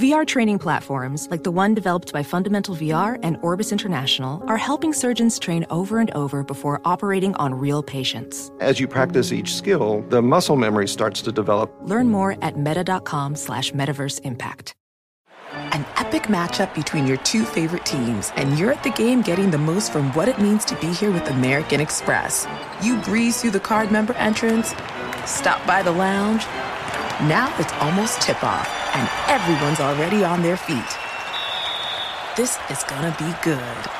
VR training platforms, like the one developed by Fundamental VR and Orbis International, are helping surgeons train over and over before operating on real patients. As you practice each skill, the muscle memory starts to develop. Learn more at meta.com slash metaverse impact. An epic matchup between your two favorite teams, and you're at the game getting the most from what it means to be here with American Express. You breeze through the card member entrance, stop by the lounge. Now it's almost tip off, and everyone's already on their feet. This is gonna be good.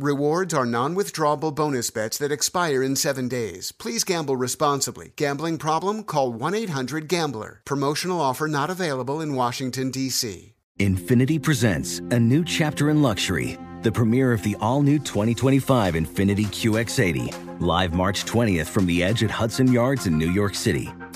Rewards are non withdrawable bonus bets that expire in seven days. Please gamble responsibly. Gambling problem? Call 1 800 Gambler. Promotional offer not available in Washington, D.C. Infiniti presents a new chapter in luxury, the premiere of the all new 2025 Infiniti QX80, live March 20th from the edge at Hudson Yards in New York City,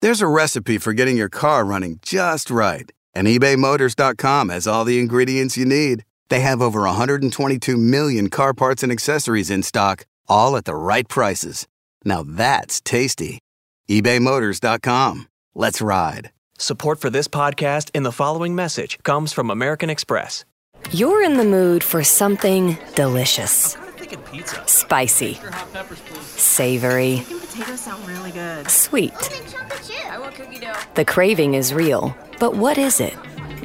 There's a recipe for getting your car running just right, and ebaymotors.com has all the ingredients you need. They have over 122 million car parts and accessories in stock, all at the right prices. Now that's tasty. ebaymotors.com. Let's ride. Support for this podcast and the following message comes from American Express. You're in the mood for something delicious. Spicy. Savory. Potatoes sound really good. Sweet. I want cookie dough. The craving is real, but what is it?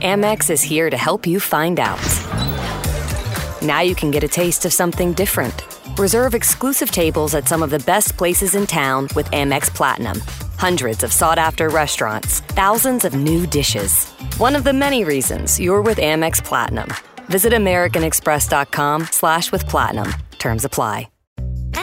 Amex is here to help you find out. Now you can get a taste of something different. Reserve exclusive tables at some of the best places in town with Amex Platinum. Hundreds of sought after restaurants, thousands of new dishes. One of the many reasons you're with Amex Platinum. Visit AmericanExpress.com slash with platinum. Terms apply.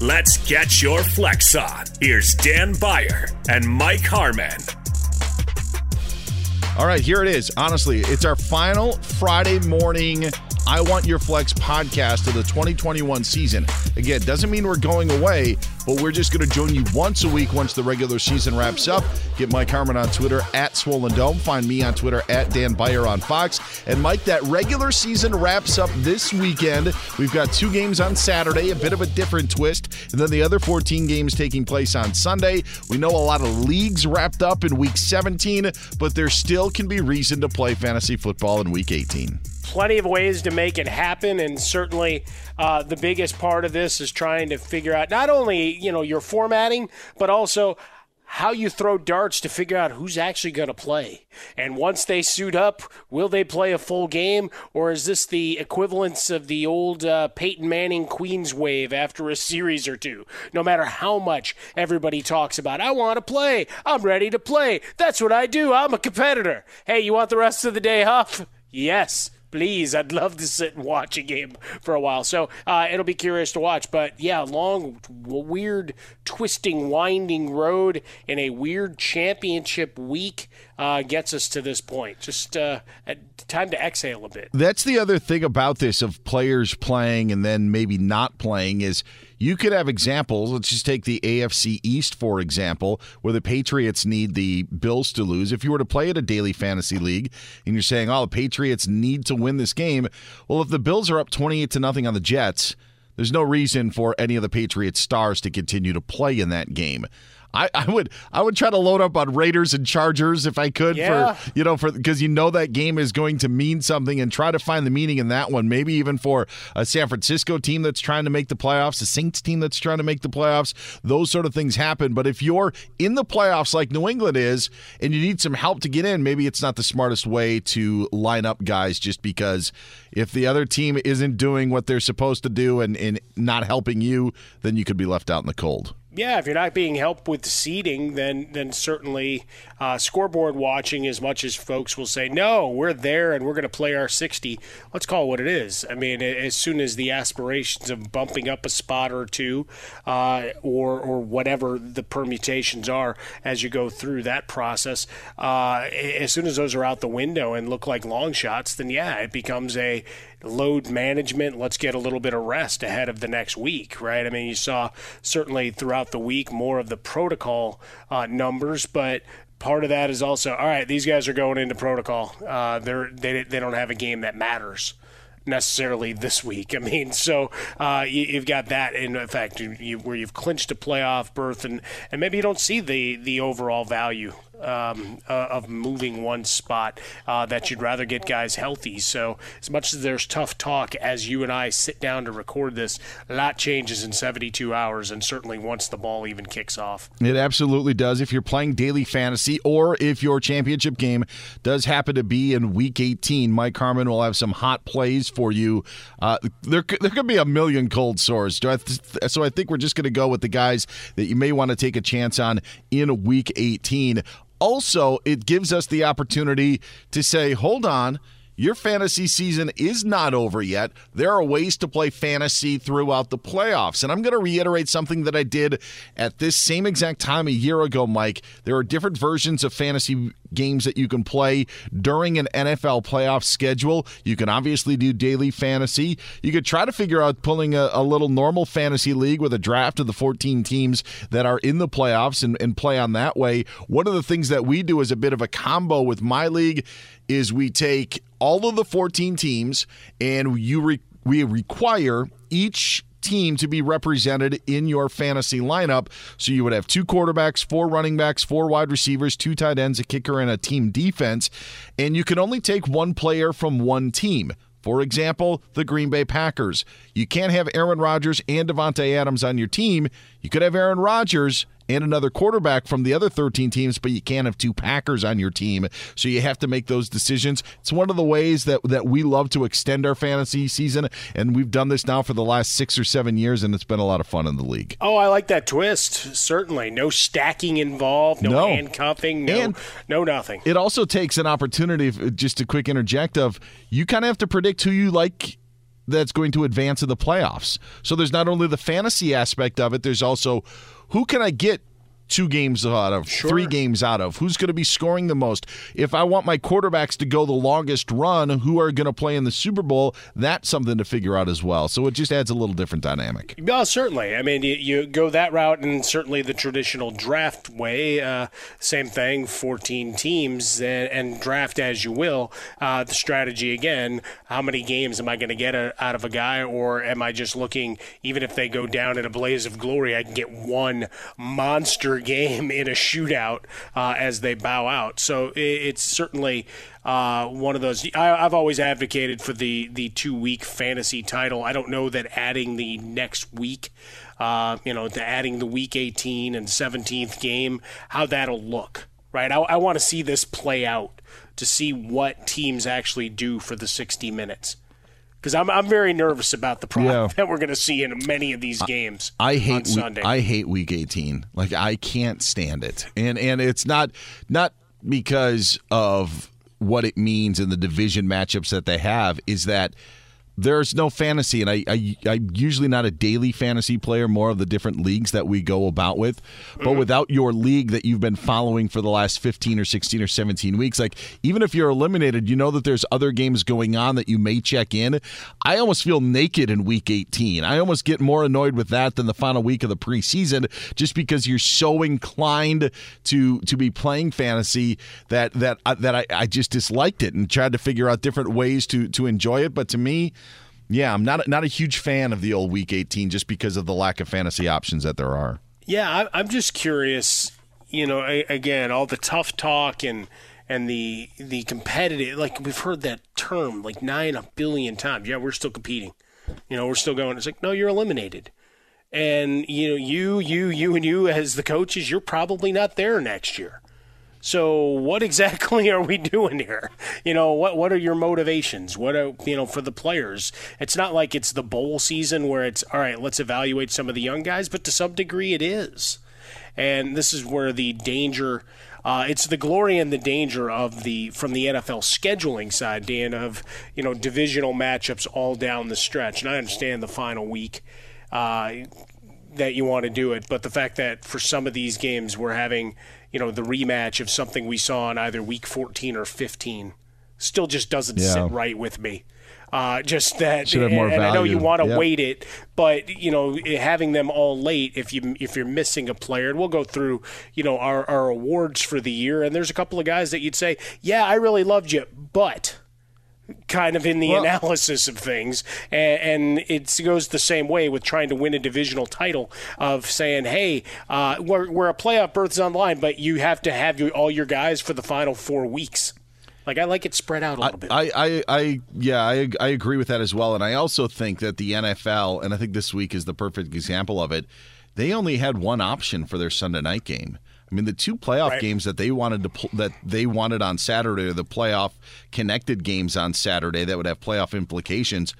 let's get your flex on. Here's Dan Beyer and Mike Harmon. All right, here it is. Honestly, it's our final Friday morning I Want Your Flex podcast of the 2021 season. Again, doesn't mean we're going away. But we're just going to join you once a week once the regular season wraps up. Get Mike Harmon on Twitter at Swollen Dome. Find me on Twitter at Dan Beyer on Fox. And Mike, that regular season wraps up this weekend. We've got two games on Saturday, a bit of a different twist, and then the other 14 games taking place on Sunday. We know a lot of leagues wrapped up in week 17, but there still can be reason to play fantasy football in week 18 plenty of ways to make it happen, and certainly uh, the biggest part of this is trying to figure out not only you know your formatting, but also how you throw darts to figure out who's actually going to play. And once they suit up, will they play a full game, or is this the equivalence of the old uh, Peyton Manning Queens wave after a series or two? No matter how much everybody talks about, I want to play, I'm ready to play. That's what I do. I'm a competitor. Hey, you want the rest of the day off? Yes please, I'd love to sit and watch a game for a while. So uh, it'll be curious to watch. But yeah, long, weird, twisting, winding road in a weird championship week uh, gets us to this point. Just uh, time to exhale a bit. That's the other thing about this of players playing and then maybe not playing is you could have examples. Let's just take the AFC East, for example, where the Patriots need the Bills to lose. If you were to play at a daily fantasy league and you're saying, oh, the Patriots need to win this game, well, if the Bills are up 28 to nothing on the Jets, there's no reason for any of the Patriots stars to continue to play in that game. I, I would I would try to load up on Raiders and Chargers if I could yeah. for you know for because you know that game is going to mean something and try to find the meaning in that one. Maybe even for a San Francisco team that's trying to make the playoffs, a Saints team that's trying to make the playoffs. Those sort of things happen. But if you're in the playoffs like New England is and you need some help to get in, maybe it's not the smartest way to line up guys just because if the other team isn't doing what they're supposed to do and, and not helping you, then you could be left out in the cold yeah, if you're not being helped with seeding, then then certainly uh, scoreboard watching. As much as folks will say, no, we're there and we're going to play our 60. Let's call it what it is. I mean, as soon as the aspirations of bumping up a spot or two, uh, or or whatever the permutations are as you go through that process, uh, as soon as those are out the window and look like long shots, then yeah, it becomes a load management. Let's get a little bit of rest ahead of the next week, right? I mean, you saw certainly throughout the week more of the protocol uh, numbers, but part of that is also all right. These guys are going into protocol. Uh, they're they they don't have a game that matters necessarily this week. I mean, so uh, you, have got that in effect you, where you've clinched a playoff berth, and, and maybe you don't see the the overall value um, uh, of moving one spot uh, that you'd rather get guys healthy. So, as much as there's tough talk as you and I sit down to record this, a lot changes in 72 hours, and certainly once the ball even kicks off. It absolutely does. If you're playing daily fantasy or if your championship game does happen to be in week 18, Mike Harmon will have some hot plays for you. Uh, there, there could be a million cold sores. So I think we're just going to go with the guys that you may want to take a chance on in week 18 also, it gives us the opportunity to say, hold on, your fantasy season is not over yet. There are ways to play fantasy throughout the playoffs. And I'm going to reiterate something that I did at this same exact time a year ago, Mike. There are different versions of fantasy games that you can play during an NFL playoff schedule. You can obviously do daily fantasy. You could try to figure out pulling a, a little normal fantasy league with a draft of the 14 teams that are in the playoffs and, and play on that way. One of the things that we do is a bit of a combo with my league is we take all of the 14 teams and you re- we require each team to be represented in your fantasy lineup. So you would have two quarterbacks, four running backs, four wide receivers, two tight ends, a kicker, and a team defense. And you can only take one player from one team. For example, the Green Bay Packers. You can't have Aaron Rodgers and Davante Adams on your team. You could have Aaron Rodgers and another quarterback from the other 13 teams, but you can't have two Packers on your team. So you have to make those decisions. It's one of the ways that, that we love to extend our fantasy season, and we've done this now for the last six or seven years, and it's been a lot of fun in the league. Oh, I like that twist. Certainly. No stacking involved, no, no. handcuffing, no, and no nothing. It also takes an opportunity, just a quick interject of you kind of have to predict who you like that's going to advance in the playoffs. So there's not only the fantasy aspect of it, there's also who can I get two games out of, Sure. three games out of? Who's going to be scoring the most? If I want my quarterbacks to go the longest run, who are going to play in the Super Bowl? That's something to figure out as well. So it just adds a little different dynamic. Yeah, certainly. I mean, you, you go that route, and certainly the traditional draft way. Uh, same thing, 14 teams, and, and draft as you will. Uh, the strategy again: how many games am I going to get a, out of a guy, or am I just looking? Even if they go down in a blaze of glory, I can get one monster game in a shootout uh, as they bow out. So it, it's certainly uh, one of those. I, I've always advocated for the the two week fantasy title. I don't know that adding the next week, uh, you know, to adding the week 18 and 17th game, how that'll look. Right, I, I want to see this play out to see what teams actually do for the 60 minutes. Because I'm, I'm very nervous about the product Yeah. that we're going to see in many of these games I on hate Sunday. I hate week 18. Like I can't stand it. And and it's not not because of what it means in the division matchups that they have is that there's no fantasy and I, I I'm usually not a daily fantasy player more of the different leagues that we go about with. But without your league that you've been following for the last 15 or 16 or 17 weeks like even if you're eliminated you know that there's other games going on that you may check in. I almost feel naked in week 18 I almost get more annoyed with that than the final week of the preseason just because you're so inclined to to be playing fantasy that that uh, that I, I just disliked it and tried to figure out different ways to to enjoy it. But to me yeah, I'm not not a huge fan of the old Week 18 just because of the lack of fantasy options that there are. Yeah, I'm just curious. You know, again, all the tough talk and and the the competitive. Like we've heard that term like nine a billion times. Yeah, we're still competing. You know, we're still going. It's like no, you're eliminated. And you know, you, you, you, and you as the coaches, you're probably not there next year. So what exactly are we doing here? You know, what what are your motivations? What are you know for the players? It's not like it's the bowl season where it's all right, let's evaluate some of the young guys, but to some degree it is. And this is where the danger uh, it's the glory and the danger of the from the NFL scheduling side, Dan, of you know divisional matchups all down the stretch. And I understand the final week uh, that you want to do it, but the fact that for some of these games we're having you know the rematch of something we saw in either week 14 or 15 still just doesn't Yeah. sit right with me. Uh, just that, Should have more and I know you want to Yep. wait it, but you know having them all late if you if you're missing a player, and we'll go through you know our, our awards for the year, and there's a couple of guys that you'd say, yeah, I really loved you, but kind of in the Well- analysis of things, and, and it goes the same way with trying to win a divisional title of saying, hey, uh, we're, we're a playoff berth's online, but you have to have your, all your guys for the final four weeks. Like I like it spread out a little bit. I, I, I, yeah, I, I agree with that as well. And I also think that the NFL, and I think this week is the perfect example of it, they only had one option for their Sunday night game. I mean, the two playoff Right. games that they wanted to pl- that they wanted on Saturday, or the playoff connected games on Saturday that would have playoff implications,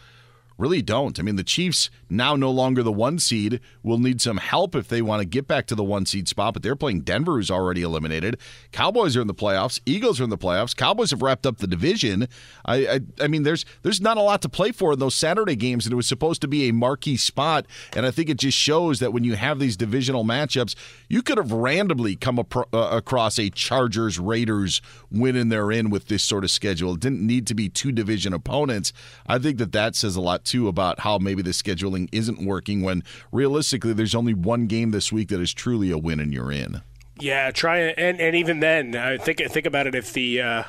really don't. I mean, the Chiefs now no longer the one seed will need some help if they want to get back to the one seed spot, but they're playing Denver, who's already eliminated. Cowboys are in the playoffs. Eagles are in the playoffs. Cowboys have wrapped up the division. I, I, I mean, there's there's not a lot to play for in those Saturday games, and it was supposed to be a marquee spot. And I think it just shows that when you have these divisional matchups, you could have randomly come apro- uh, across a Chargers Raiders win and they're in with this sort of schedule. It didn't need to be two division opponents. I think that that says a lot too about how maybe the scheduling isn't working when realistically there's only one game this week that is truly a win and you're in. Yeah, try it, and and even then, uh, think think about it. If the uh,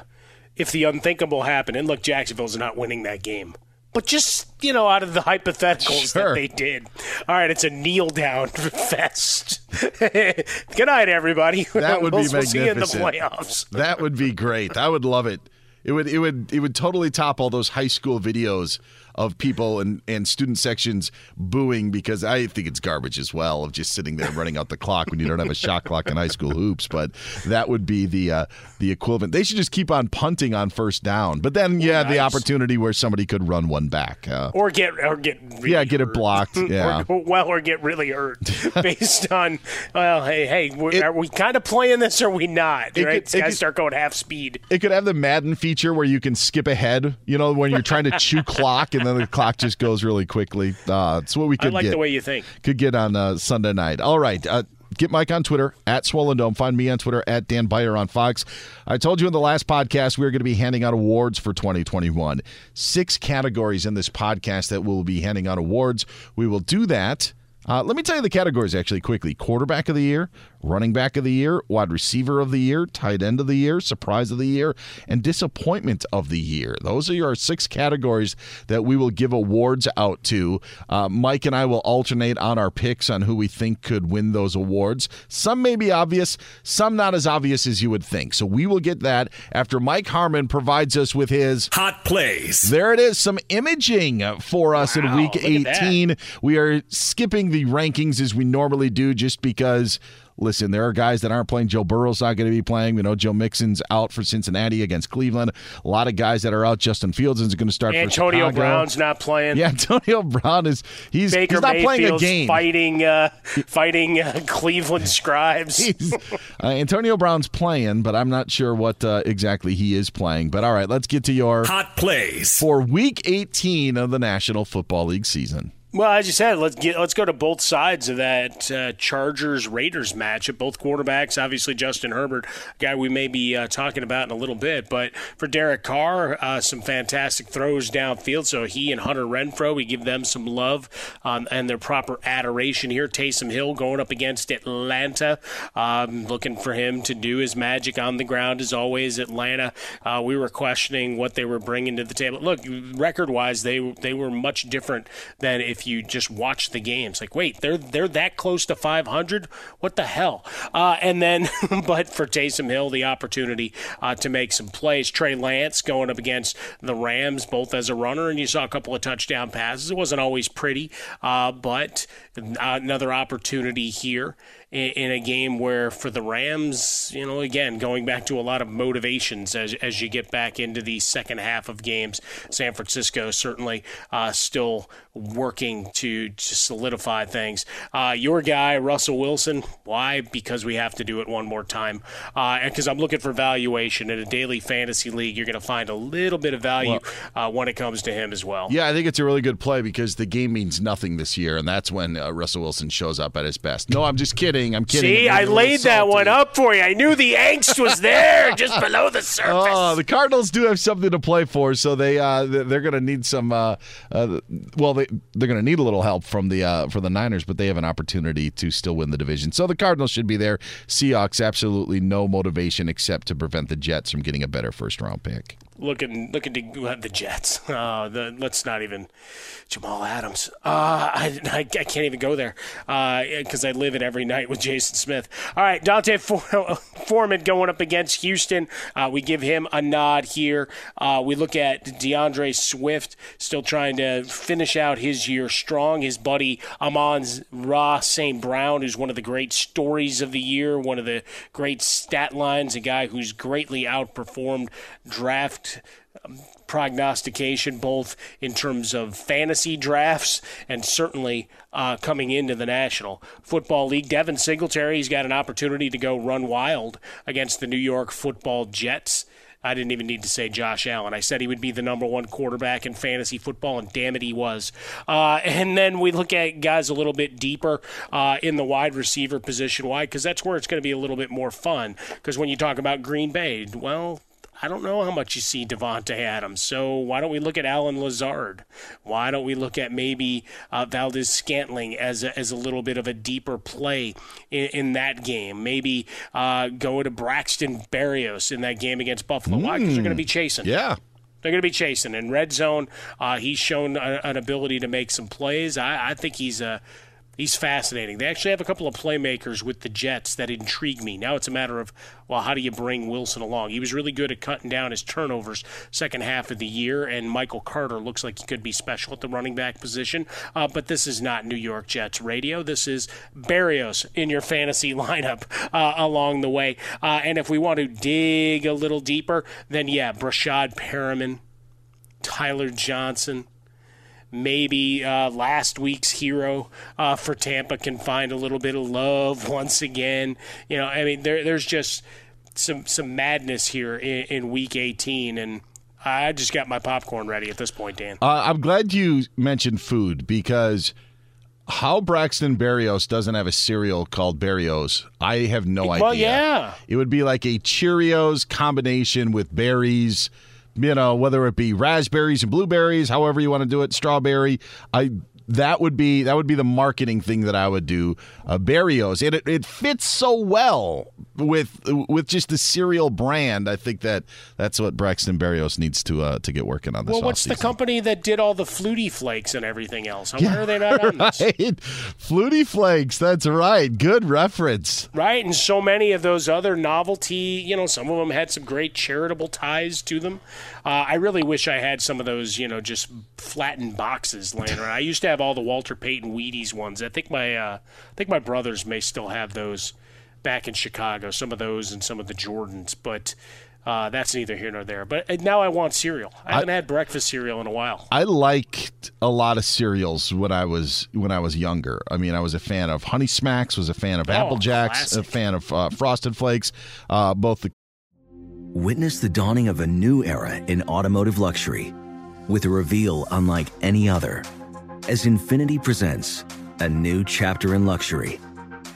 if the unthinkable happened, and look, Jacksonville's not winning that game, but just you know, out of the hypotheticals Sure. that they did, all right, it's a kneel down fest. Good night, everybody. That would we'll, be we'll see you in the playoffs. That would be great. I would love it. It would it would it would totally top all those high school videos of people and, and student sections booing because I think it's garbage as well of just sitting there running out the clock when you don't have a shot clock in high school hoops. But that would be the uh, the equivalent. They should just keep on punting on first down. But then yeah, the opportunity where somebody could run one back. Uh, Or get or get really yeah, get it blocked. Yeah. or, well, or get really hurt based on well, hey, hey, we are we kind of playing this or we not? It Right? could- it could- start going half speed. It could have the Madden feature where you can skip ahead, you know, when you're trying to chew clock and then the clock just goes really quickly. Uh, it's what we I could like get. the way you think. could get on uh, Sunday night. All right. Uh, get Mike on Twitter at Swollen Dome. Find me on Twitter at Dan Beyer on Fox. I told you in the last podcast we are going to be handing out awards for 2021. Six categories in this podcast that we'll be handing out awards. We will do that. Uh, let me tell you the categories actually quickly quarterback of the year, running back of the year, wide receiver of the year, tight end of the year, surprise of the year, and disappointment of the year. Those are your six categories that we will give awards out to. Uh, Mike and I will alternate on our picks on who we think could win those awards. Some may be obvious, some not as obvious as you would think. So we will get that after Mike Harmon provides us with his hot plays. There it is, some imaging for us wow, in week 18. We are skipping the rankings as we normally do just because listen, there are guys that aren't playing. Joe Burrow's not going to be playing. We know Joe Mixon's out for Cincinnati against Cleveland. A lot of guys that are out. Justin Fields is going to start Antonio for Chicago. Brown's not playing. Yeah, Antonio Brown is he's, Baker he's not Mayfield's playing a game. Fighting, uh, fighting uh, Cleveland scribes. uh, Antonio Brown's playing, but I'm not sure what uh, exactly he is playing. But all right, let's get to your hot plays for Week 18 of the National Football League season. Well, as you said, let's get let's go to both sides of that uh, Chargers Raiders match. At both quarterbacks, obviously Justin Herbert, a guy we may be uh, talking about in a little bit, but for Derek Carr, uh, some fantastic throws downfield. So he and Hunter Renfrow, we give them some love um, and their proper adoration here. Taysom Hill going up against Atlanta, um, looking for him to do his magic on the ground as always. Atlanta, uh, we were questioning what they were bringing to the table. Look, record wise, they they were much different than if you just watch the games. Like, wait, they're they're that close to 500? What the hell? Uh, and then, but for Taysom Hill, the opportunity uh, to make some plays. Trey Lance going up against the Rams, both as a runner, and you saw a couple of touchdown passes. It wasn't always pretty, uh, but another opportunity here in, a game where for the Rams, you know, again, going back to a lot of motivations as, as you get back into the second half of games. San Francisco certainly uh, still working to, to solidify things. Uh, your guy, Russell Wilson, why? Because we have to do it one more time. Because uh, I'm looking for valuation in a daily fantasy league. You're going to find a little bit of value well, uh, when it comes to him as well. Yeah, I think it's a really good play because the game means nothing this year, and that's when uh, Russell Wilson shows up at his best. No, I'm just kidding kidding. I'm kidding. See, I laid that one up for you. I knew the angst was there, just below the surface. Oh, the Cardinals do have something to play for, so they uh, they're going to need some. Uh, uh, well, they they're going to need a little help from the uh, for the Niners, but they have an opportunity to still win the division. So the Cardinals should be there. Seahawks absolutely no motivation except to prevent the Jets from getting a better first round pick looking looking to have the Jets. Uh, the, let's not even Jamal Adams. Uh, I, I, I, can't even go there because uh, I live it every night with Jason Smith. All right, D'Onta Foreman going up against Houston. Uh, we give him a nod here. Uh, we look at DeAndre Swift still trying to finish out his year strong. His buddy Amon-Ra St. Brown, who's one of the great stories of the year, one of the great stat lines, a guy who's greatly outperformed draft prognostication, both in terms of fantasy drafts and certainly uh, coming into the National Football League. Devin Singletary, he's got an opportunity to go run wild against the New York Football Jets. I didn't even need to say Josh Allen. I said he would be the number one quarterback in fantasy football, and damn it, he was. Uh, and then we look at guys a little bit deeper uh, in the wide receiver position. Why? Because that's where it's going to be a little bit more fun. Because when you talk about Green Bay, well, I don't know how much you see Davante Adams. So why don't we look at Allen Lazard? Why don't we look at maybe uh, Valdes-Scantling as a, as a little bit of a deeper play in, in that game? Maybe uh, go to Braxton Berrios in that game against Buffalo. Mm. Why? Because they're going to be chasing. Yeah. They're going to be chasing. In red zone, uh, he's shown a, an ability to make some plays. I, I think he's a He's fascinating. They actually have a couple of playmakers with the Jets that intrigue me. Now it's a matter of, well, how do you bring Wilson along? He was really good at cutting down his turnovers second half of the year, and Michael Carter looks like he could be special at the running back position. Uh, but this is not New York Jets radio. This is Berrios in your fantasy lineup uh, along the way. Uh, and if we want to dig a little deeper, then yeah, Breshad Perriman, Tyler Johnson maybe uh, last week's hero uh, for Tampa can find a little bit of love once again. You know, I mean, there, there's just some some madness here in, in, Week 18, and I just got my popcorn ready at this point, Dan. Uh, I'm glad you mentioned food because How Braxton Berrios doesn't have a cereal called Berrios, I have no Well, idea. Well, yeah. It would be like a Cheerios combination with berries, you know, whether it be raspberries and blueberries, however you want to do it, strawberry. I that would be that would be the marketing thing that I would do. Uh, Berrios, it, it it fits so well with with just the cereal brand. I think that that's what Braxton Berrios needs to uh, to get working on this. Well, what's the company that did all the Flutie Flakes and everything else? Why are they not on this? Flutie Flakes. That's right. Good reference. Right, and so many of those other novelty, you know, some of them had some great charitable ties to them. Uh, I really wish I had some of those, you know, just flattened boxes laying around. I used to have all the Walter Payton Wheaties ones. I think my, uh, I think my brothers may still have those back in Chicago. Some of those and some of the Jordans, but. Uh, that's neither here nor there. But uh, now I want cereal. I haven't had breakfast cereal in a while. I liked a lot of cereals when I was when I was younger. I mean, I was a fan of Honey Smacks, was a fan of Oh, Apple Jacks, a fan of uh, Frosted Flakes. Uh, both the Witness the dawning of a new era in automotive luxury with a reveal unlike any other as Infiniti presents a new chapter in luxury,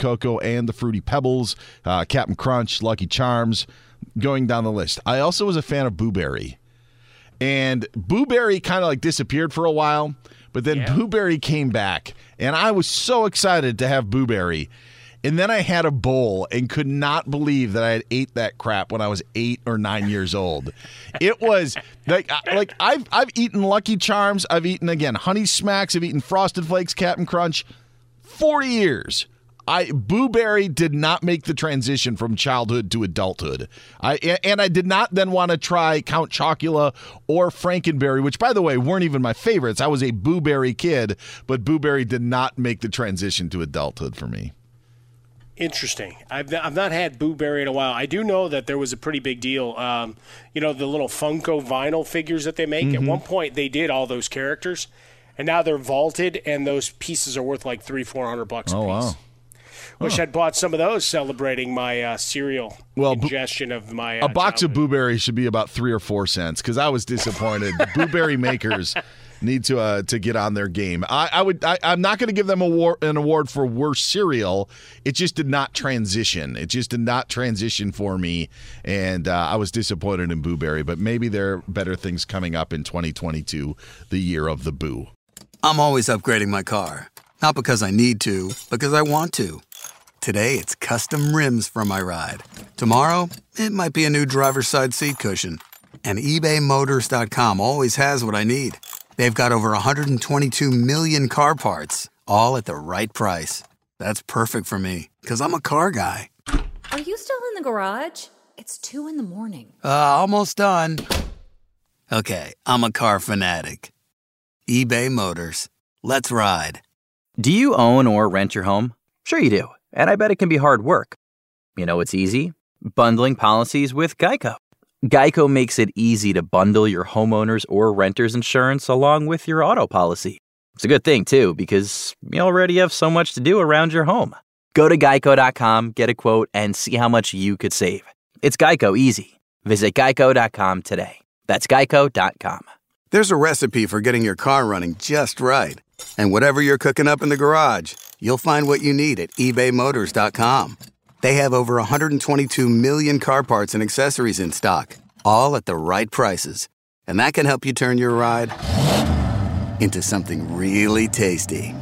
Cocoa and the Fruity Pebbles, uh, Captain Crunch, Lucky Charms, going down the list. I also was a fan of Boo Berry. And Boo Berry kind of like disappeared for a while, but then yeah. Boo came back. And I was so excited to have Boo Berry. And then I had a bowl and could not believe that I had ate that crap when I was eight or nine years old. It was like like I've I've eaten Lucky Charms, I've eaten again Honey Smacks, I've eaten Frosted Flakes, Captain Crunch, forty years. I Boo Berry did not make the transition from childhood to adulthood. I and I did not then want to try Count Chocula or Frankenberry, which by the way weren't even my favorites. I was a Boo Berry kid, but Boo Berry did not make the transition to adulthood for me. Interesting. I've, I've not had Boo Berry in a while. I do know that there was a pretty big deal. Um, you know, the little Funko vinyl figures that they make. Mm-hmm. At one point, they did all those characters, and now they're vaulted, and those pieces are worth like three, four hundred bucks oh, a piece. Wow. Wish huh. I'd bought some of those celebrating my uh, cereal well, ingestion of my. Uh, a box childhood. of Boo Berry should be about three or four cents because I was disappointed. the Boo Berry makers need to uh, to get on their game. I, I would. I, am not going to give them award, an award for worst cereal. It just did not transition. It just did not transition for me, and uh, I was disappointed in Boo Berry. But maybe there are better things coming up in 2022, the year of the Boo. I'm always upgrading my car, not because I need to, because I want to. Today, it's custom rims for my ride. Tomorrow, it might be a new driver's side seat cushion. And ebaymotors.com always has what I need. They've got over 122 million car parts, all at the right price. That's perfect for me, because I'm a car guy. Are you still in the garage? It's 2 in the morning. Uh, almost done. Okay, I'm a car fanatic. eBay Motors. Let's ride. Do you own or rent your home? Sure, you do and I bet it can be hard work. You know it's easy? Bundling policies with Geico. Geico makes it easy to bundle your homeowner's or renter's insurance along with your auto policy. It's a good thing, too, because you already have so much to do around your home. Go to geico.com, get a quote, and see how much you could save. It's Geico easy. Visit geico.com today. That's geico.com. There's a recipe for getting your car running just right. And whatever you're cooking up in the garage, you'll find what you need at ebaymotors.com. They have over 122 million car parts and accessories in stock, all at the right prices. And that can help you turn your ride into something really tasty.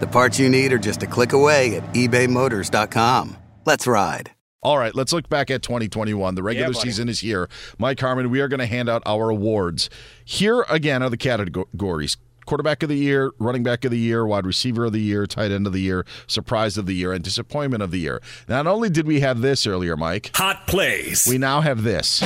The parts you need are just a click away at ebaymotors.com. Let's ride. All right, let's look back at 2021. The regular yeah, season is here. Mike Harmon, we are going to hand out our awards. Here again are the categories quarterback of the year, running back of the year, wide receiver of the year, tight end of the year, surprise of the year, and disappointment of the year. Not only did we have this earlier, Mike, hot plays, we now have this.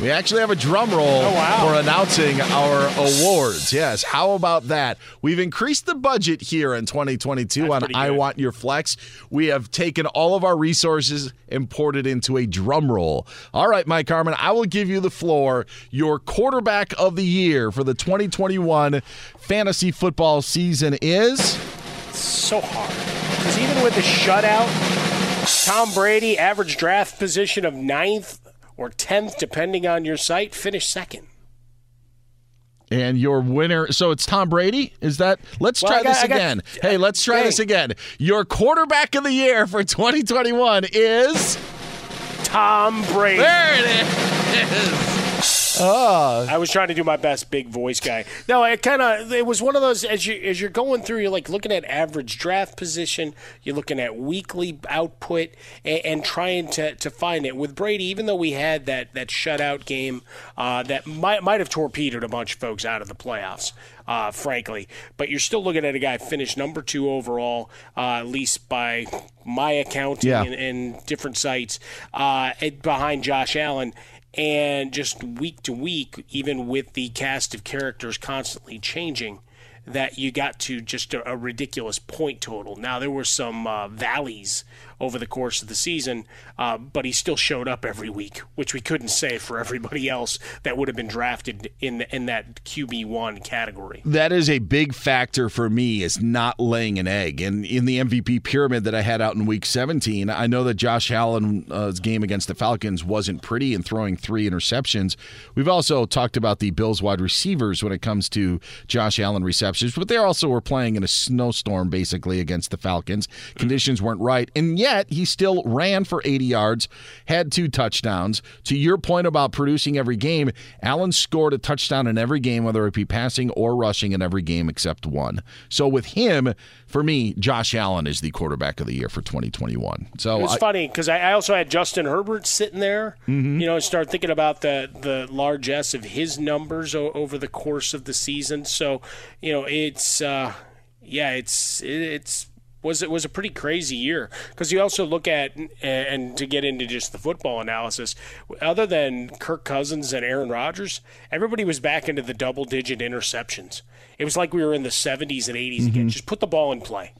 We actually have a drum roll oh, wow. for announcing our awards. Yes, how about that? We've increased the budget here in 2022 That's on I Want Your Flex. We have taken all of our resources and poured it into a drum roll. All right, Mike Carmen, I will give you the floor. Your quarterback of the year for the 2021 fantasy football season is. so hard. Because even with the shutout, Tom Brady, average draft position of ninth, or 10th, depending on your site, finish second. And your winner, so it's Tom Brady? Is that? Let's well, try got, this again. Got, hey, let's try hey. this again. Your quarterback of the year for 2021 is Tom Brady. There it is. Oh. I was trying to do my best big voice guy. No, it kind of it was one of those as you as you're going through, you're like looking at average draft position, you're looking at weekly output, and, and trying to, to find it with Brady. Even though we had that that shutout game uh, that might might have torpedoed a bunch of folks out of the playoffs. Uh, frankly. But you're still looking at a guy finished number two overall, uh, at least by my accounting yeah. and, and, different sites, uh, behind Josh Allen and just week to week, even with the cast of characters constantly changing, that you got to just a, a ridiculous point total. Now there were some uh, valleys over the course of the season, uh, but he still showed up every week, which we couldn't say for everybody else that would have been drafted in in that QB one category. That is a big factor for me is not laying an egg. And in the MVP pyramid that I had out in Week 17, I know that Josh Allen's game against the Falcons wasn't pretty in throwing three interceptions. We've also talked about the Bills wide receivers when it comes to Josh Allen receptions, but they also were playing in a snowstorm basically against the Falcons. Conditions weren't right, and yet he still ran for 80 yards, had two touchdowns. To your point about producing every game, Allen scored a touchdown in every game, whether it be passing or rushing in every game except one. So with him, for me, Josh Allen is the quarterback of the year for 2021. So it's funny because I also had Justin Herbert sitting there. Mm-hmm. You know, start thinking about the the largesse of his numbers o- over the course of the season. So you know, it's uh, yeah, it's it's was it was a pretty crazy year. Because you also look at and to get into just the football analysis other than Kirk Cousins and Aaron Rodgers everybody was back into the double digit interceptions. It was like we were in the 70s and 80s again. Mhm. just put the ball in play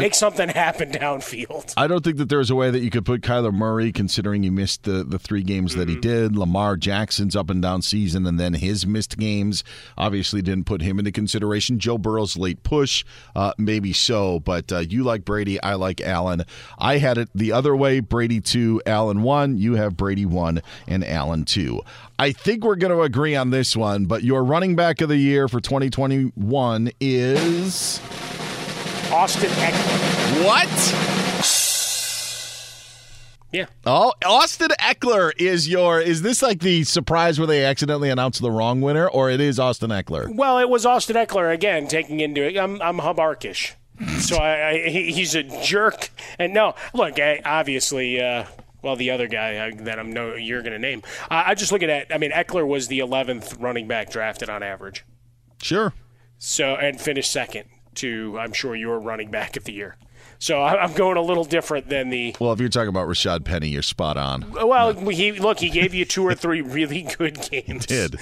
make something happen downfield I don't think that there's a way that you could put Kyler Murray, considering he missed the, the three games that he did. Lamar Jackson's up and down season, and then his missed games obviously didn't put him into consideration. Joe Burrow's late push, uh, maybe so, but uh, you like Brady, I like Allen. I had it the other way: Brady two, Allen one. You have Brady one and Allen two. I think we're going to agree on this one, but your running back of the year for 2021 is. Austin Ekeler What? Yeah. Oh, Austin Ekeler is your. Is this like the surprise where they accidentally announced the wrong winner, or it is Austin Ekeler? Well, it was Austin Ekeler again, taking into it. I'm, I'm Hubarkish. so I, I, he's a jerk. And no, look, I, obviously, uh, well, the other guy uh, that I'm no you're going to name. I, I just look at it. I mean, Ekeler was the 11th running back drafted on average. Sure. So and finished second to I'm sure your running back of the year. So I- I'm going a little different than the. Well, if you're talking about Rashaad Penny, you're spot on. Well, he look, he gave you two or three really good games. Did.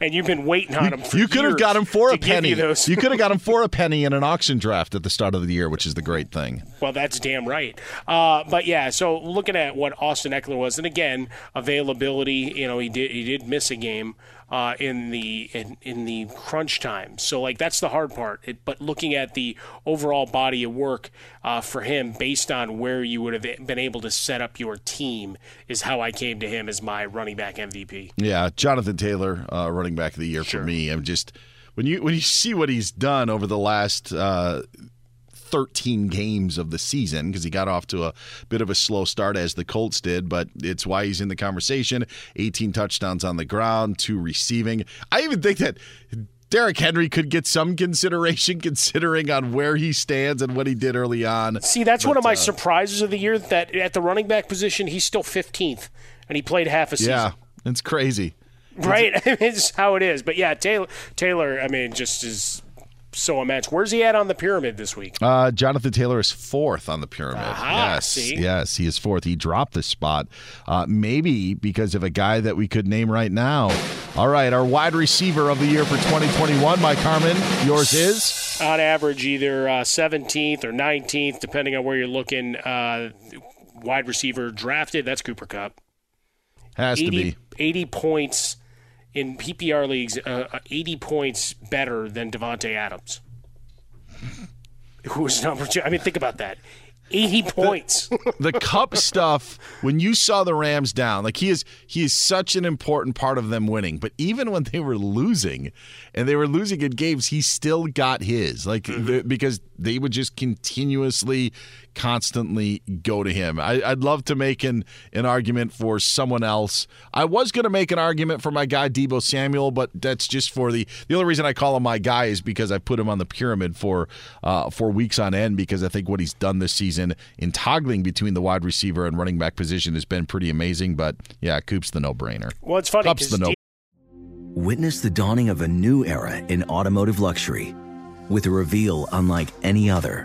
and you've been waiting on him for You could have got him for a penny. You. You could have got him for a penny in an auction draft at the start of the year, which is the great thing. Well, that's damn right. Uh, but yeah, so looking at what Austin Ekeler was, and again, availability. You know, he did he did miss a game uh, in the in, in the crunch time. So like that's the hard part. It, but looking at the overall body of work uh, for him, based on where you would have been able to set up your team, is how I came to him as my running back MVP. Yeah, Jonathan Taylor, uh, running back of the year for me. I'm just when you when you see what he's done over the last uh, 13 games of the season because he got off to a bit of a slow start as the Colts did, but it's why he's in the conversation. 18 touchdowns on the ground, two receiving. I even think that. Derrick Henry could get some consideration considering on where he stands and what he did early on. See, that's one of my uh, surprises of the year. That at the running back position, he's still 15th, and he played half a season. Yeah, it's crazy. Right, it's how it is. But yeah, Taylor, Taylor, I mean, just is so immense. Where's he at on the pyramid this week? Uh, Jonathan Taylor is fourth on the pyramid. Aha, yes, see? yes, he is fourth. He dropped this spot, uh, maybe because of a guy that we could name right now. All right, our wide receiver of the year for 2021, Mike Harmon. Yours is On average, either uh, 17th or 19th, depending on where you're looking. Uh, wide receiver drafted. That's Cooper Kupp. has 80, to be. 80 points in PPR leagues. Uh, uh, 80 points better than Davante Adams, who was number two. I mean, think about that. 80 points. the Kupp stuff when you saw the Rams down, like he is he is such an important part of them winning. But even when they were losing and they were losing in games, he still got his. Like the, because they would just continuously, constantly go to him. I, I'd love to make an an argument for someone else. I was going to make an argument for my guy Deebo Samuel, but that's just for the the only reason I call him my guy is because I put him on the pyramid for uh, for weeks on end because I think what he's done this season in toggling between the wide receiver and running back position has been pretty amazing. But yeah, Coop's the no brainer. well, it's funny. Kupp's 'cause the no. Witness the dawning of a new era in automotive luxury with a reveal unlike any other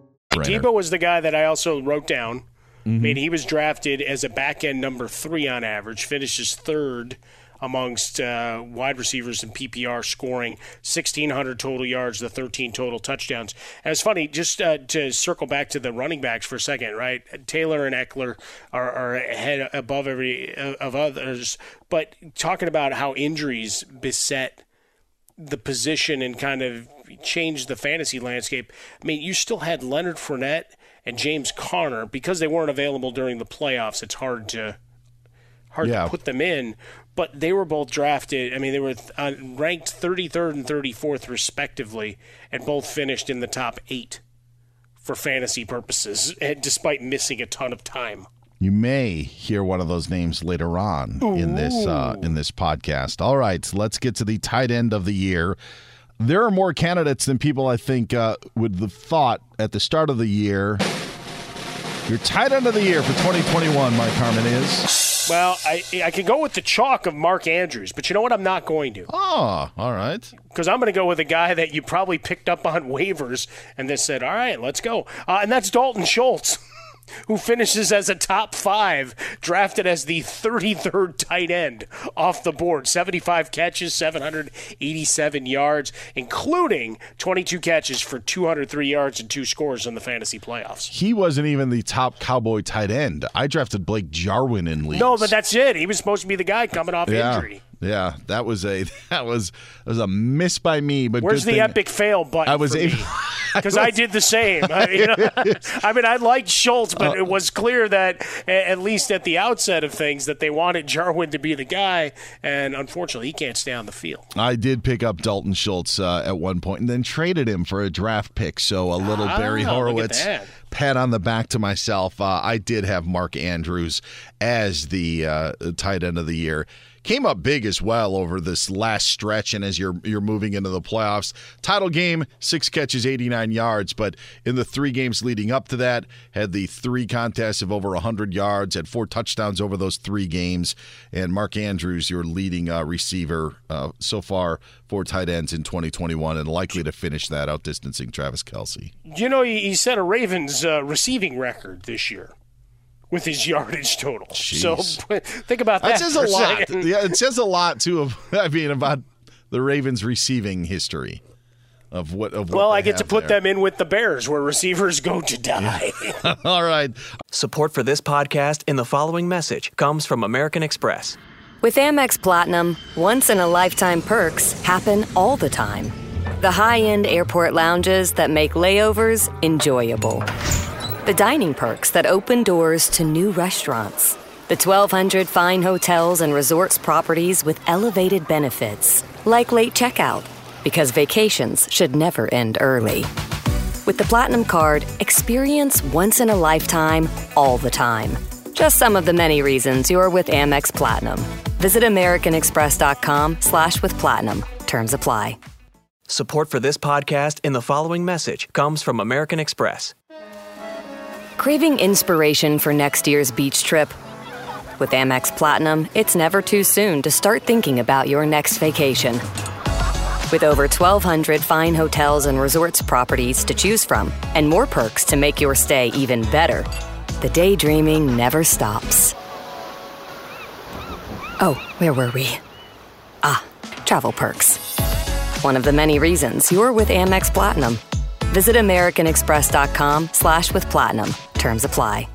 Deebo was the guy that I also wrote down. Mm-hmm. I mean, he was drafted as a back end number three on average, finishes third amongst uh, wide receivers in PPR, scoring 1,600 total yards, the 13 total touchdowns. And it's funny, just uh, to circle back to the running backs for a second, right? Taylor and Ekeler are, are ahead above every uh, of others, but talking about how injuries beset the position and kind of changed the fantasy landscape. I mean, you still had Leonard Fournette and James Conner because they weren't available during the playoffs. It's hard to hard yeah. to put them in, but they were both drafted. I mean, they were uh, ranked 33rd and 34th respectively, and both finished in the top eight for fantasy purposes, despite missing a ton of time. You may hear one of those names later on Ooh. in this uh, in this podcast. All right, let's get to the tight end of the year there are more candidates than people I think uh, would have thought at the start of the year. Your tight end of the year for 2021, Mike Harmon is. Well, I I can go with the chalk of Mark Andrews, but you know what? I'm not going to. Oh, all right. Because I'm going to go with a guy that you probably picked up on waivers and then said, "All right, let's go," uh, and that's Dalton Schultz. who finishes as a top five, drafted as the 33rd tight end off the board. 75 catches, 787 yards, including 22 catches for 203 yards and two scores in the fantasy playoffs. He wasn't even the top Cowboy tight end. I drafted Blake Jarwin in league. No, but that's it. He was supposed to be the guy coming off yeah. injury. Yeah, that was a that was that was a miss by me. But where's the epic fail button? I was because I, I, did the same. I, you know, I mean, I liked Schultz, but uh, it was clear that at least at the outset of things that they wanted Jarwin to be the guy, and unfortunately, he can't stay on the field. I did pick up Dalton Schultz uh, at one point, and then traded him for a draft pick. So a little ah, Barry Horowitz pat on the back to myself. Uh, I did have Mark Andrews as the uh, tight end of the year came up big as well over this last stretch and as you're you're moving into the playoffs. Title game, 6 catches, 89 yards, but in the 3 games leading up to that, had the 3 contests of over 100 yards, had 4 touchdowns over those 3 games, and Mark Andrews your leading uh, receiver uh, so far for tight ends in 2021 and likely to finish that outdistancing Travis Kelce. You know, he set a Ravens uh, receiving record this year with his yardage total. Jeez. So think about that. That says a lot. Second. Yeah, it says a lot too. Of I mean, about the Ravens' receiving history of what. Of what well, I get to put there. them in with the Bears, where receivers go to die. Yeah. All right. Support for this podcast in the following message comes from American Express. With Amex Platinum, once in a lifetime perks happen all the time. The high end airport lounges that make layovers enjoyable the dining perks that open doors to new restaurants, the 1,200 fine hotels and resorts properties with elevated benefits, like late checkout, because vacations should never end early. With the Platinum Card, experience once in a lifetime, all the time. Just some of the many reasons you're with Amex Platinum. Visit AmericanExpress.com slash with Platinum. Terms apply. Support for this podcast in the following message comes from American Express. Craving inspiration for next year's beach trip? With Amex Platinum, it's never too soon to start thinking about your next vacation. With over 1,200 fine hotels and resorts properties to choose from, and more perks to make your stay even better, the daydreaming never stops. Oh, where were we? Ah, travel perks. One of the many reasons you're with Amex Platinum. Visit AmericanExpress.com slash with platinum. Terms apply.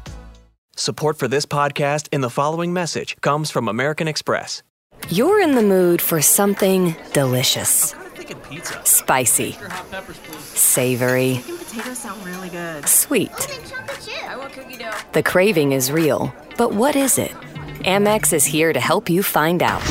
Support for this podcast in the following message comes from American Express. You're in the mood for something delicious. Pizza. Spicy. Peppers, savory. potatoes sound really good. Sweet. I want cookie dough. The craving is real, but what is it? Amex is here to help you find out.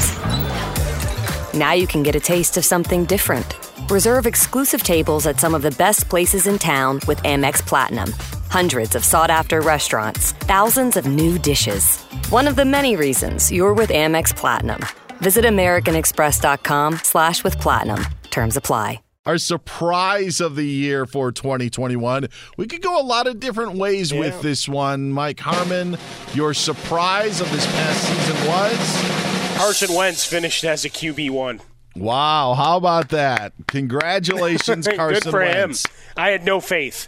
Now you can get a taste of something different. Reserve exclusive tables at some of the best places in town with Amex Platinum. Hundreds of sought after restaurants, thousands of new dishes. One of the many reasons you're with Amex Platinum. Visit AmericanExpress.com slash with platinum. Terms apply. Our surprise of the year for 2021. We could go a lot of different ways Yeah. with this one. Mike Harmon, your surprise of this past season was? Carson Wentz finished as a QB one. Wow, how about that? Congratulations, Carson Good for Wentz. him. I had no faith.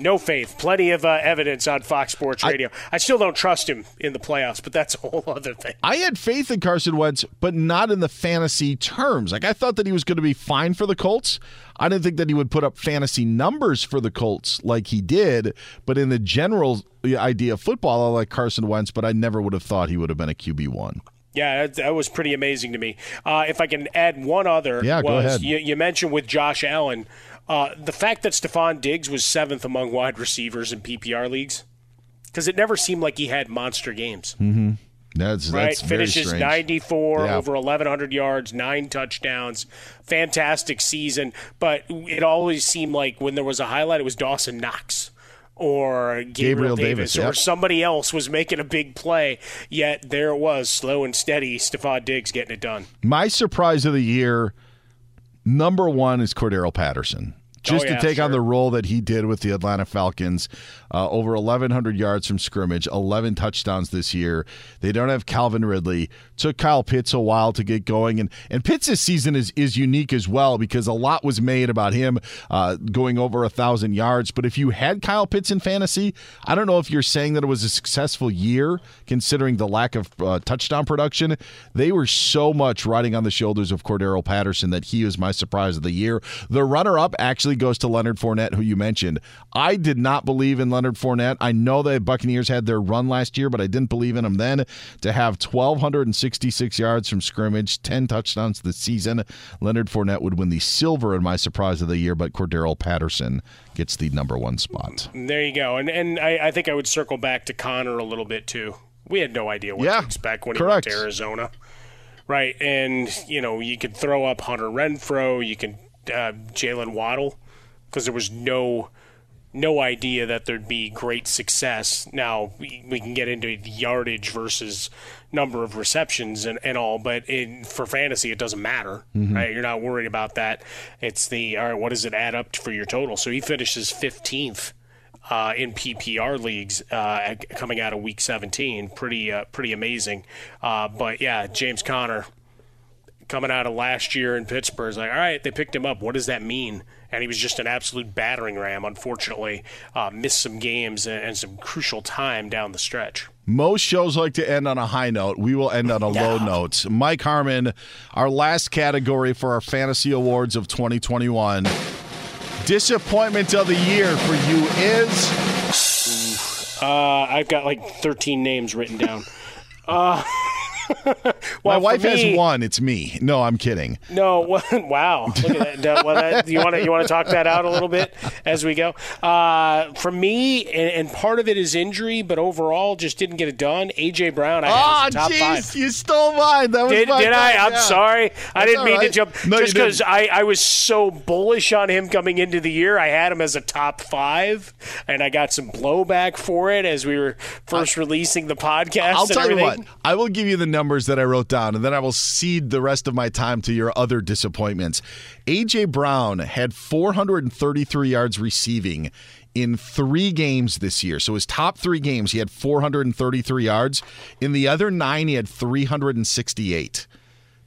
No faith. Plenty of uh, evidence on Fox Sports Radio. I, still don't trust him in the playoffs, but that's a whole other thing. I had faith in Carson Wentz, but not in the fantasy terms. Like I thought that he was going to be fine for the Colts. I didn't think that he would put up fantasy numbers for the Colts like he did, but in the general idea of football, I like Carson Wentz, but I never would have thought he would have been a QB one. Yeah, that, that was pretty amazing to me. Uh, if I can add one other, Yeah, was go ahead. You, you mentioned with Josh Allen uh, the fact that Stefon Diggs was seventh among wide receivers in PPR leagues because it never seemed like he had monster games. Mm-hmm. That's right, that's finishes strange. 94, Yeah. over 1,100 yards, nine touchdowns, fantastic season. But it always seemed like when there was a highlight, it was Dawson Knox or Gabriel, Gabriel Davis, Davis, or somebody else was making a big play. Yet there it was, slow and steady, Stefon Diggs getting it done. My surprise of the year, number one is Cordarrelle Patterson. Just Oh, yeah, to take on the role that he did with the Atlanta Falcons. Uh, over 1,100 yards from scrimmage, 11 touchdowns this year. They don't have Calvin Ridley. Took Kyle Pitts a while to get going, and and Pitts this season is is unique as well because a lot was made about him uh, going over a thousand yards. But if you had Kyle Pitts in fantasy, I don't know if you're saying that it was a successful year considering the lack of uh, touchdown production. They were so much riding on the shoulders of Cordarrelle Patterson that he was my surprise of the year. The runner up goes to Leonard Fournette, who you mentioned. I did not believe in Leonard Fournette. I know the Buccaneers had their run last year, but I didn't believe in him then. To have 1,266 yards from scrimmage, 10 touchdowns this season, Leonard Fournette would win the silver in my surprise of the year, but Cordarrelle Patterson gets the number one spot. There you go. And and I, I think I would circle back to Conner a little bit too. We had no idea what Yeah, to expect when correct. he went to Arizona. Right. And, you know, you could throw up Hunter Renfrow, you can uh, Jaylen Waddle, because there was no no idea that there'd be great success. Now we, we can get into the yardage versus number of receptions and, and all, but in for fantasy it doesn't matter, Mhm. right? You're not worried about that. It's the all right. What does it add up for your total? So he finishes 15th uh, in PPR leagues uh, coming out of Week 17. Pretty uh, pretty amazing. Uh, but yeah, James Conner coming out of last year in Pittsburgh is like, all right, they picked him up. What does that mean? And he was just an absolute battering ram. Unfortunately, uh, missed some games and, and some crucial time down the stretch. Most shows like to end on a high note. We will end on a low note. Mike Harmon, our last category for our fantasy awards of 2021. Disappointment of the year for you is Uh, I've got like 13 names written down. uh, my well, wife me- has one. It's me. No, I'm kidding. No, well, wow. Look at that. Well, that. You want to you want to talk that out a little bit as we go. Uh, for me, and, and part of it is injury, but overall, just didn't get it done. AJ Brown, I Oh, as a top jeez, you stole mine. That was Did, my did I? fault, I'm sorry. I didn't mean to jump. No, just because. I, I was so bullish on him coming into the year, I had him as a top five, and I got some blowback for it as we were first releasing the podcast. I'll tell you what. I will give you the numbers that I wrote down, and then I will cede the rest of my time to your other disappointments. AJ Brown had 433 yards receiving in three games this year. So his top three games, he had 433 yards. In the other nine, he had 368.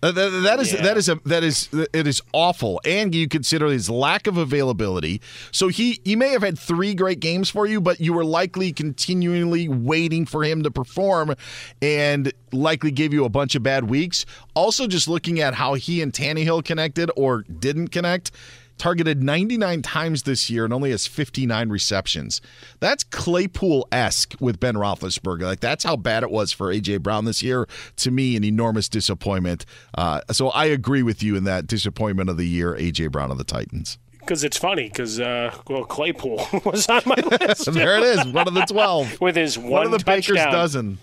Uh, that, that is that is a that is it is awful, and you consider his lack of availability. So he he may have had three great games for you, but you were likely continually waiting for him to perform, and likely gave you a bunch of bad weeks. Also, just looking at how he and Tannehill connected or didn't connect. Targeted 99 times this year and only has 59 receptions. That's Claypool esque with Ben Roethlisberger. Like that's how bad it was for AJ Brown this year. To me, an enormous disappointment. Uh, so I agree with you in that disappointment of the year, AJ Brown of the Titans. Because it's funny, because uh, well, Claypool was on my list. there it is, one of the 12. with his one, One of the touchdown. Baker's dozen.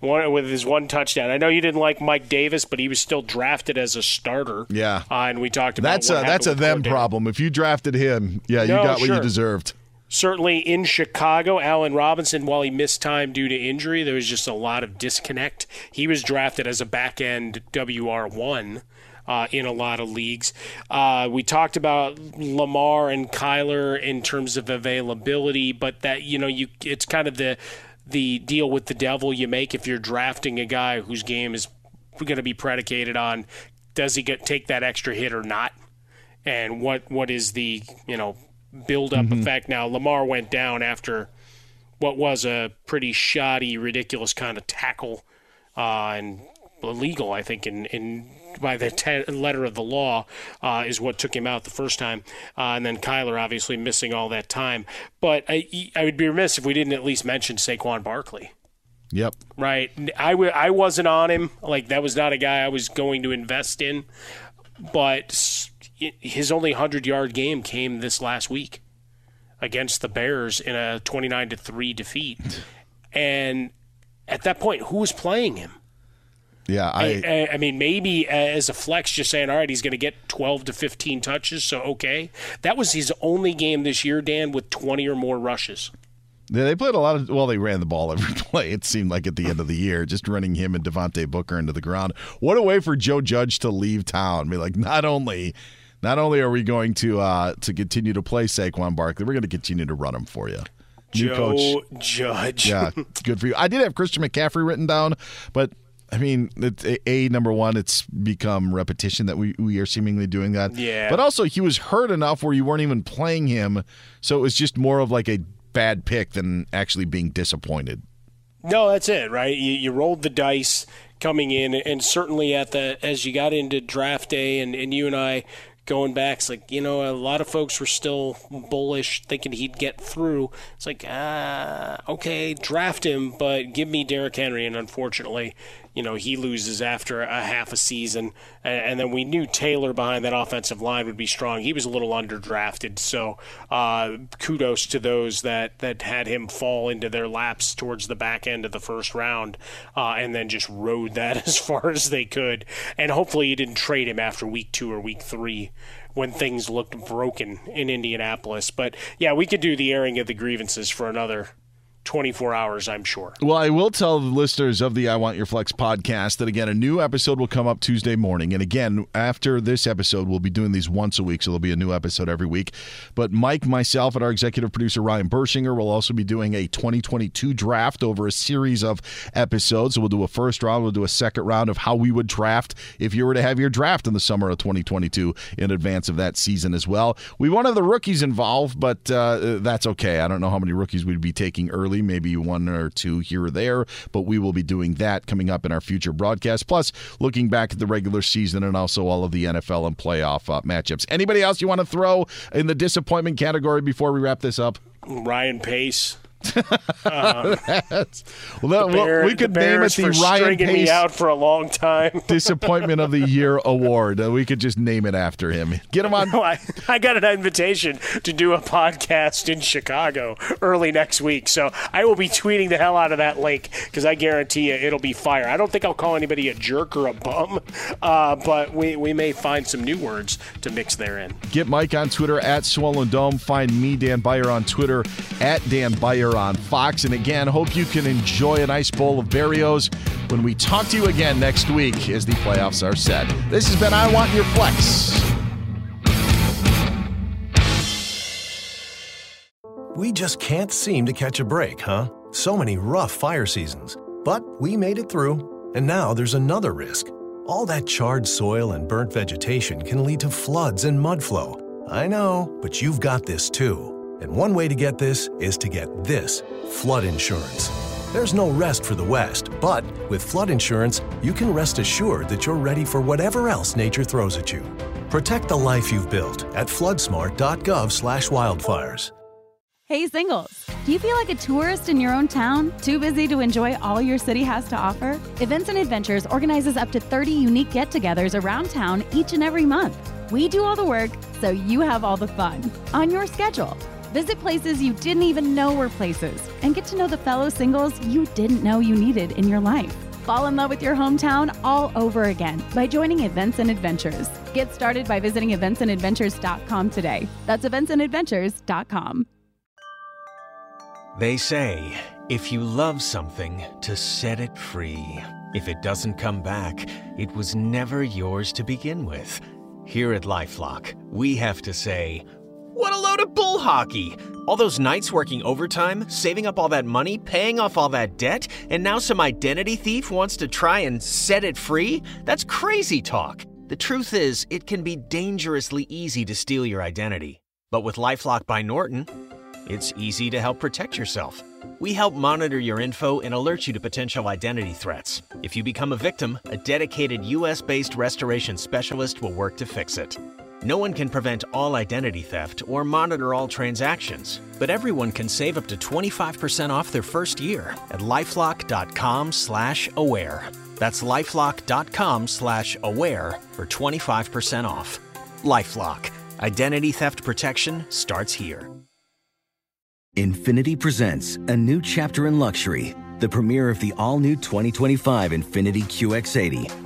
One with his one touchdown. I know you didn't like Mike Davis, but he was still drafted as a starter. Yeah. uh, and we talked about That's a that's a them problem. If you drafted him, yeah, you No, got what you deserved. Certainly in Chicago, Allen Robinson, while he missed time due to injury, there was just a lot of disconnect. He was drafted as a back end WR one. Uh, in a lot of leagues, uh, we talked about Lamar and Kyler in terms of availability, but that you know you it's kind of the the deal with the devil you make if you're drafting a guy whose game is going to be predicated on does he get take that extra hit or not, and what what is the you know build up Mm-hmm. effect. Now Lamar went down after what was a pretty shoddy, ridiculous kind of tackle, uh, and illegal, I think, in, in by the te- letter of the law, uh, is what took him out the first time, uh, and then Kyler obviously missing all that time. But I, I would be remiss if we didn't at least mention Saquon Barkley. Yep. Right, I, w- I wasn't on him. Like that was not a guy I was going to invest in. But his only hundred yard game came this last week against the Bears in a twenty nine to three defeat. And at that point, who was playing him? Yeah, I, I, I mean, maybe as a flex, just saying, all right, he's going to get 12 to 15 touches, so okay. That was his only game this year, Dan, with 20 or more rushes. Yeah, they played a lot of. Well, they ran the ball every play. It seemed like at the end of the year, just running him and Devontae Booker into the ground. What a way for Joe Judge to leave town! Be like, not only, Not only are we going to uh, to continue to play Saquon Barkley, we're going to continue to run him for you. New Joe coach. Judge. Yeah, good for you. I did have Christian McCaffrey written down, but I mean, it's a, a number one. It's become repetition that we we are seemingly doing that. Yeah. But also, he was hurt enough where you weren't even playing him, so it was just more of like a bad pick than actually being disappointed. No, that's it, right? You, you rolled the dice coming in, and certainly at the as you got into draft day, and, and you and I going back, it's like you know a lot of folks were still bullish, thinking he'd get through. It's like ah, okay, draft him, but give me Derrick Henry, and unfortunately, you know he loses after a half a season, and, then we knew Taylor behind that offensive line would be strong. He was a little underdrafted, so uh, kudos to those that that had him fall into their laps towards the back end of the first round, uh, and then just rode that as far as they could, and hopefully you didn't trade him after week two or week three when things looked broken in Indianapolis. But yeah, we could do the airing of the grievances for another 24 hours, I'm sure. Well, I will tell the listeners of the I Want Your Flex podcast that again, a new episode will come up Tuesday morning. And again, after this episode, we'll be doing these once a week, so there'll be a new episode every week. But Mike, myself, and our executive producer Ryan Bershinger will also be doing a 2022 draft over a series of episodes. So we'll do a first round, we'll do a second round of how we would draft if you were to have your draft in the summer of 2022 in advance of that season as well. We wanted the rookies involved, but uh, that's okay. I don't know how many rookies we'd be taking early maybe one or two here or there, but we will be doing that coming up in our future broadcast. Plus, looking back at the regular season and also all of the NFL and playoff uh, matchups. Anybody else you want to throw in the disappointment category before we wrap this up? Ryan Pace. Um, well, Bear- we could name it the Ryan Pace me out for a long time. Disappointment of the Year award. Uh, we could just name it after him. Get him on. No, I, I got an invitation to do a podcast in Chicago early next week, so I will be tweeting the hell out of that link because I guarantee you it'll be fire. I don't think I'll call anybody a jerk or a bum, uh, but we, we may find some new words to mix therein. Get Mike on Twitter at Swollen Dome. Find me, Dan Beyer, on Twitter at Dan On Fox. And again, hope you can enjoy a nice bowl of Berrios when we talk to you again next week as the playoffs are set. This has been I Want Your Flex. We just can't seem to catch a break, huh? So many rough fire seasons. But we made it through, and now there's another risk. All that charred soil and burnt vegetation can lead to floods and mud flow. I know, but you've got this too. And one way to get this is to get this flood insurance. There's no rest for the West, but with flood insurance, you can rest assured that you're ready for whatever else nature throws at you. Protect the life you've built at floodsmart.gov/wildfires. Hey, singles! Do you feel like a tourist in your own town? Too busy to enjoy all your city has to offer? Events and Adventures organizes up to 30 unique get togethers around town each and every month. We do all the work, so you have all the fun on your schedule. Visit places you didn't even know were places and get to know the fellow singles you didn't know you needed in your life. Fall in love with your hometown all over again by joining Events and Adventures. Get started by visiting eventsandadventures.com today. That's eventsandadventures.com. They say, if you love something, to set it free. If it doesn't come back, it was never yours to begin with. Here at Lifelock, we have to say, What a load of bull hockey! All those nights working overtime, saving up all that money, paying off all that debt, and now some identity thief wants to try and set it free? That's crazy talk. The truth is, it can be dangerously easy to steal your identity. But with Lifelock by Norton, it's easy to help protect yourself. We help monitor your info and alert you to potential identity threats. If you become a victim, a dedicated US based restoration specialist will work to fix it. No one can prevent all identity theft or monitor all transactions, but everyone can save up to 25% off their first year at lifelock.com/aware. That's lifelock.com/aware for 25% off. LifeLock. Identity theft protection starts here. Infiniti presents a new chapter in luxury, the premiere of the all new 2025 Infiniti QX80